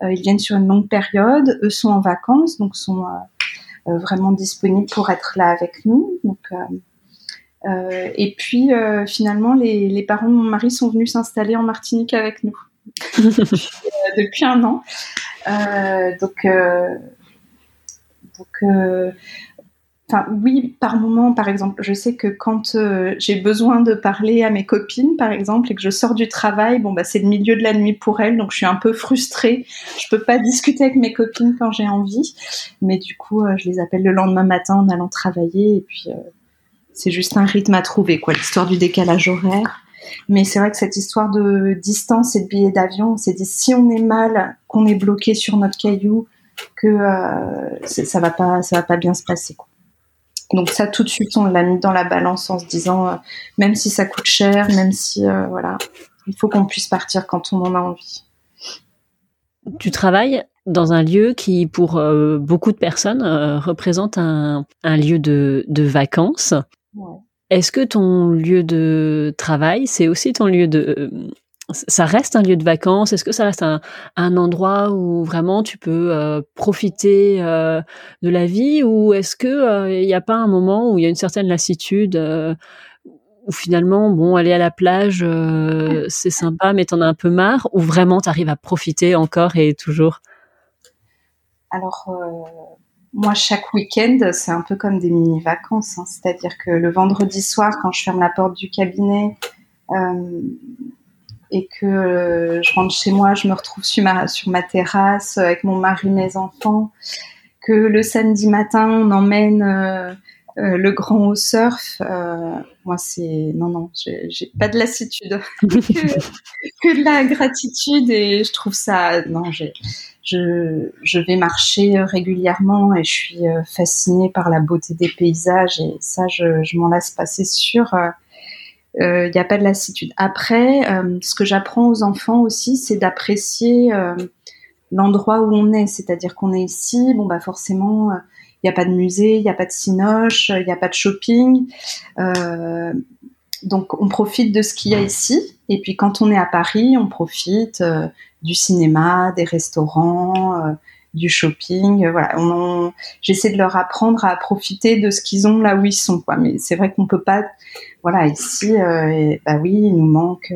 ils viennent sur une longue période. Eux sont en vacances, donc sont vraiment disponibles pour être là avec nous. Donc, et puis finalement, les parents de mon mari sont venus s'installer en Martinique avec nous <laughs> depuis un an. Euh, donc, euh, donc euh, Enfin, oui, par moment, par exemple, je sais que quand j'ai besoin de parler à mes copines, par exemple, et que je sors du travail, bon, bah, c'est le milieu de la nuit pour elles, donc je suis un peu frustrée. Je peux pas discuter avec mes copines quand j'ai envie, mais du coup, je les appelle le lendemain matin en allant travailler, et puis c'est juste un rythme à trouver, quoi, l'histoire du décalage horaire. Mais c'est vrai que cette histoire de distance et de billets d'avion, c'est dit si on est mal, qu'on est bloqué sur notre caillou, que euh, ça va pas, ça va pas bien se passer. Quoi. Donc ça, tout de suite, on l'a mis dans la balance en se disant, euh, même si ça coûte cher, même si euh, voilà, Il faut qu'on puisse partir quand on en a envie. Tu travailles dans un lieu qui, pour beaucoup de personnes, représente un, lieu de, vacances. Est-ce que ton lieu de travail, c'est aussi ton lieu de... ça reste un lieu de vacances? Est-ce que ça reste un, endroit où vraiment tu peux euh, profiter de la vie? Ou est-ce qu'il n'y a pas un moment où il y a une certaine lassitude ou finalement, bon, aller à la plage, euh, c'est sympa, mais t'en as un peu marre, ou vraiment t'arrives à profiter encore et toujours? Alors, euh, moi, chaque week-end, c'est un peu comme des mini-vacances. Hein. C'est-à-dire que le vendredi soir, quand je ferme la porte du cabinet euh, et que je rentre chez moi, je me retrouve sur ma, sur ma terrasse avec mon mari, mes enfants, que le samedi matin, on emmène euh, le grand au surf, euh, moi c'est non non, j'ai pas de lassitude, <laughs> que, que, de la gratitude et je trouve ça non, je je vais marcher régulièrement et je suis euh, fascinée par la beauté des paysages et ça je, je m'en lasse pas, c'est sûr. Il n'y a pas de lassitude. Après, ce que j'apprends aux enfants aussi, c'est d'apprécier l'endroit où on est, c'est-à-dire qu'on est ici, bon bah forcément il n'y a pas de musée, il n'y a pas de cinoche, il n'y a pas de shopping. Euh, donc on profite de ce qu'il y a ici. Et puis quand on est à Paris, on profite euh, du cinéma, des restaurants, euh, du shopping. voilà, on, j'essaie de leur apprendre à profiter de ce qu'ils ont là où ils sont. Mais c'est vrai qu'on peut pas. Voilà, ici, bah oui, il nous manque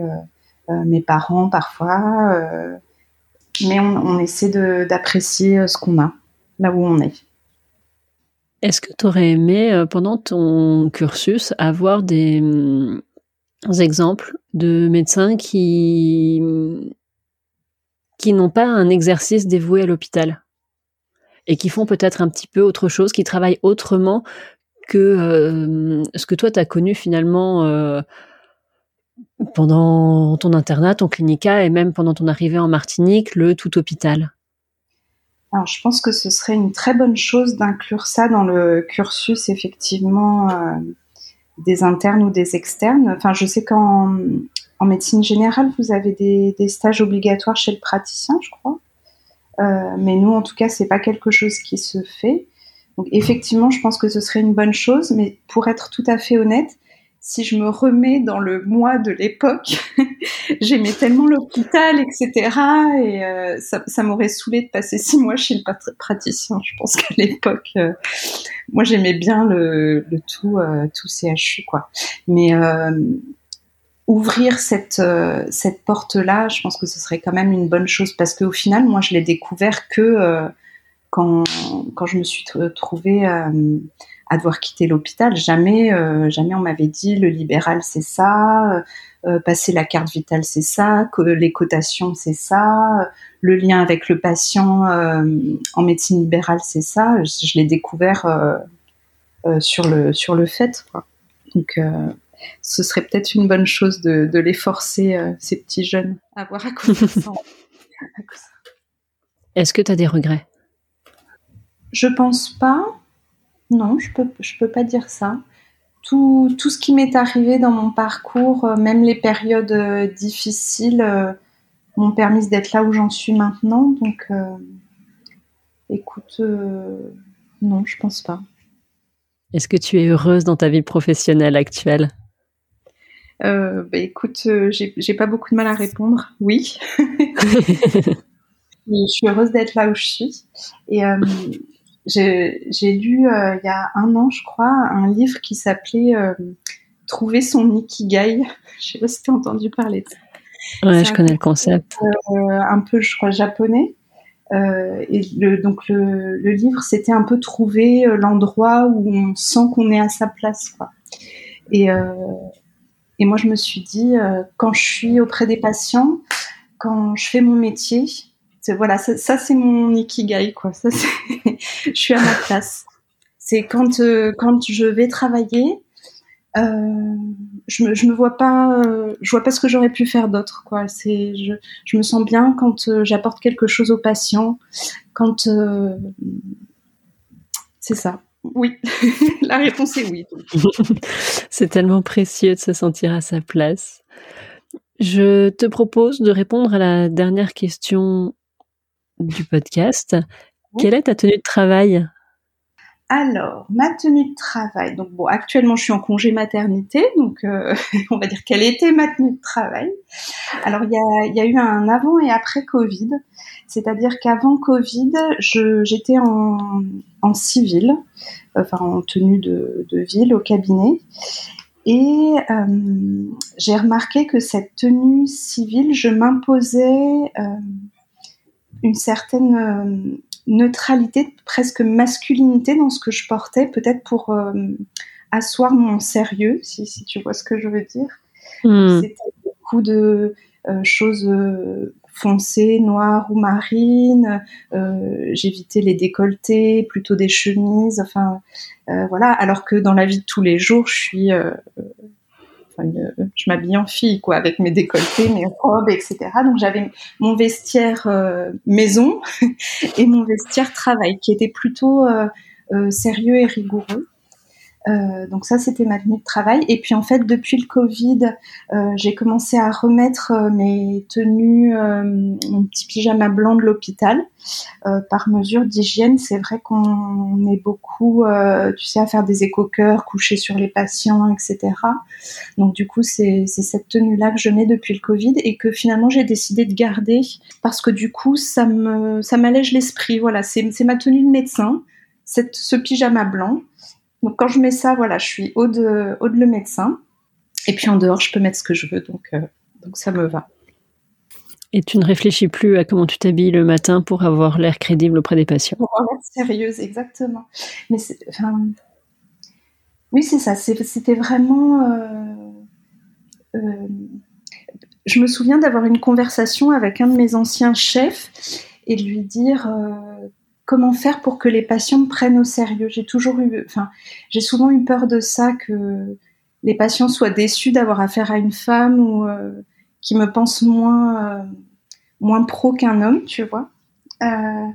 mes parents parfois, mais on essaie d'apprécier ce qu'on a là où on est. Est-ce que tu aurais aimé, euh, pendant ton cursus, avoir des, mm, exemples de médecins qui, qui n'ont pas un exercice dévoué à l'hôpital et qui font peut-être un petit peu autre chose, qui travaillent autrement que euh, ce que toi tu as connu finalement euh, pendant ton internat, ton clinica et même pendant ton arrivée en Martinique, le tout hôpital? Alors, je pense que ce serait une très bonne chose d'inclure ça dans le cursus, effectivement, euh, des internes ou des externes. Enfin, je sais qu'en en médecine générale, vous avez des, stages obligatoires chez le praticien, je crois. Euh, mais nous, en tout cas, c'est pas quelque chose qui se fait. Donc, effectivement, je pense que ce serait une bonne chose. Mais pour être tout à fait honnête, si je me remets dans le mois de l'époque, <laughs> j'aimais tellement l'hôpital, etc. Et euh, ça, m'aurait saoulé de passer six mois chez le praticien. Je pense qu'à l'époque, euh, moi j'aimais bien le, tout, euh, tout CHU, quoi. Mais ouvrir cette cette porte-là, je pense que ce serait quand même une bonne chose parce qu'au final, moi je l'ai découvert que quand quand je me suis trouvée à devoir quitter l'hôpital. Jamais, euh, jamais on m'avait dit le libéral c'est ça, euh, euh, passer la carte vitale c'est ça, que les cotations c'est ça, le lien avec le patient en médecine libérale c'est ça. Je, l'ai découvert sur le sur le fait. Quoi. Donc ce serait peut-être une bonne chose de, de les forcer, ces petits jeunes, à avoir à ça. <laughs> Est-ce que tu as des regrets? Je pense pas. Non, je peux, je peux pas dire ça. Tout, tout ce qui m'est arrivé dans mon parcours, euh, même les périodes euh, difficiles, euh, m'ont permis d'être là où j'en suis maintenant. Donc, écoute, non, je pense pas. Est-ce que tu es heureuse dans ta vie professionnelle actuelle? Bah, écoute, j'ai pas beaucoup de mal à répondre. Oui. <laughs> <laughs> je suis heureuse d'être là où je suis. Et j'ai lu euh, il y a un an, je crois, un livre qui s'appelait euh, Trouver son ikigai. <laughs> je sais pas si tu as entendu parler de ça. Ouais, je connais le concept. Euh, un peu, je crois, japonais. et le, donc le, le livre, c'était un peu trouver l'endroit où on sent qu'on est à sa place, quoi. Et, et moi, je me suis dit, quand je suis auprès des patients, quand je fais mon métier, voilà, ça, c'est mon ikigai quoi. Ça, <laughs> je suis à ma place. C'est quand euh, quand je vais travailler, euh, je me je me vois pas, euh, je vois pas ce que j'aurais pu faire d'autre quoi. C'est je, je me sens bien quand j'apporte quelque chose aux patients, quand c'est ça. Oui, <laughs> la réponse est oui. <laughs> c'est tellement précieux de se sentir à sa place. Je te propose de répondre à la dernière question du podcast. Quelle est ta tenue de travail? Alors, ma tenue de travail. Donc bon, actuellement je suis en congé maternité, donc euh, <laughs> on va dire quelle était ma tenue de travail. Alors il y a, y a, eu un avant et après Covid, c'est-à-dire qu'avant Covid, j'étais en, en civil, enfin en tenue de, de ville au cabinet, et euh, j'ai remarqué que cette tenue civile, je m'imposais euh, une certaine euh, neutralité, presque masculinité dans ce que je portais, peut-être pour euh, asseoir mon sérieux, si, si, tu vois ce que je veux dire. Hmm. C'était beaucoup de euh, choses euh, foncées, noires ou marines. J'évitais les décolletés, plutôt des chemises. Enfin, voilà. Alors que dans la vie de tous les jours, je suis je m'habille en fille, quoi, avec mes décolletés, mes robes, etc. Donc j'avais mon vestiaire euh, maison <laughs> et mon vestiaire travail, qui était plutôt euh, euh, sérieux et rigoureux. Euh, donc ça, c'était ma tenue de travail. Et puis en fait, depuis le Covid, euh, j'ai commencé à remettre euh, mes tenues, mon petit pyjama blanc de l'hôpital, par mesure d'hygiène. C'est vrai qu'on est beaucoup, tu sais, à faire des éco-cœurs, coucher sur les patients, etc. Donc du coup, c'est cette tenue-là que je mets depuis le Covid et que finalement j'ai décidé de garder parce que du coup, ça m'allège l'esprit. Voilà, c'est ma tenue de médecin, ce pyjama blanc. Donc quand je mets ça, voilà, je suis haut de, haut de le médecin. Et puis en dehors, je peux mettre ce que je veux, donc, euh, donc ça me va. Et tu ne réfléchis plus à comment tu t'habilles le matin pour avoir l'air crédible auprès des patients Pour avoir l'air sérieuse, exactement. Mais enfin, oui, c'est ça. C'était vraiment. Euh, euh, je me souviens d'avoir une conversation avec un de mes anciens chefs et de lui dire comment faire pour que les patients me prennent au sérieux? J'ai toujours eu, enfin, j'ai souvent eu peur de ça, que les patients soient déçus d'avoir affaire à une femme ou euh, qui me pense moins, euh, moins pro qu'un homme, tu vois? Euh,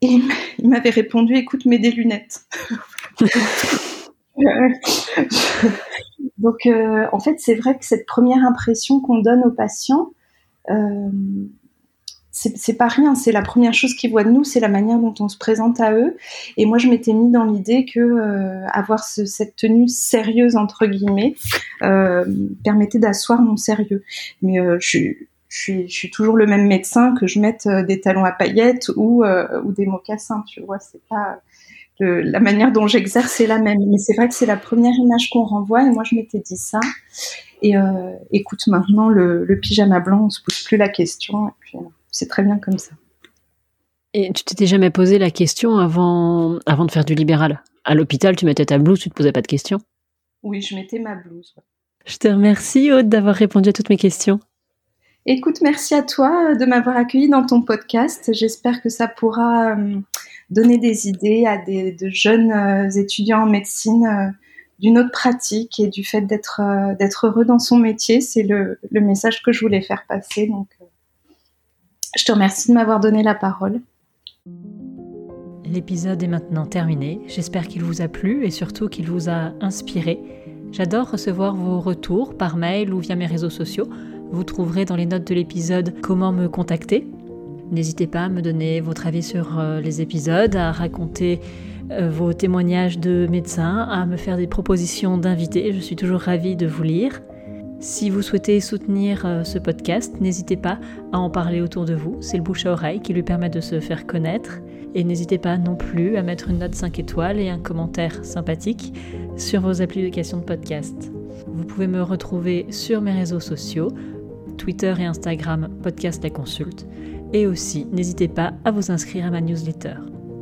et <laughs> il m'avait répondu, écoute, mets des lunettes. <laughs> Donc, en fait, c'est vrai que cette première impression qu'on donne aux patients, c'est pas rien, c'est la première chose qu'ils voient de nous, c'est la manière dont on se présente à eux. Et moi, je m'étais mis dans l'idée que euh, avoir cette tenue sérieuse entre guillemets euh, permettait d'asseoir mon sérieux. Mais euh, je, suis, toujours le même médecin que je mette des talons à paillettes ou, des mocassins, tu vois. C'est pas la manière dont j'exerce est la même. Mais c'est vrai que c'est la première image qu'on renvoie. Et moi, je m'étais dit ça. Et écoute, maintenant, le, le, pyjama blanc, on se pose plus la question. Et puis, c'est très bien comme ça. Et tu t'étais jamais posé la question avant, avant de faire du libéral? À l'hôpital, tu mettais ta blouse, tu te posais pas de questions? Oui, je mettais ma blouse. Je te remercie, Aude, d'avoir répondu à toutes mes questions. Écoute, merci à toi euh, de m'avoir accueilli dans ton podcast. J'espère que ça pourra euh, donner des idées à des, de jeunes euh, étudiants en médecine d'une autre pratique et du fait d'être d'être heureux dans son métier. C'est le, le, message que je voulais faire passer. Donc, je te remercie de m'avoir donné la parole. L'épisode est maintenant terminé. J'espère qu'il vous a plu et surtout qu'il vous a inspiré. J'adore recevoir vos retours par mail ou via mes réseaux sociaux. Vous trouverez dans les notes de l'épisode comment me contacter. N'hésitez pas à me donner votre avis sur euh, les épisodes, à raconter euh, vos témoignages de médecins, à me faire des propositions d'invités. Je suis toujours ravie de vous lire. Si vous souhaitez soutenir euh, ce podcast, n'hésitez pas à en parler autour de vous. C'est le bouche à oreille qui lui permet de se faire connaître. Et n'hésitez pas non plus à mettre une note 5 étoiles et un commentaire sympathique sur vos applications de podcast. Vous pouvez me retrouver sur mes réseaux sociaux, Twitter et Instagram, Podcast La Consulte. Et aussi, n'hésitez pas à vous inscrire à ma newsletter.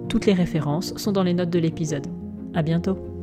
Toutes les références sont dans les notes de l'épisode. À bientôt!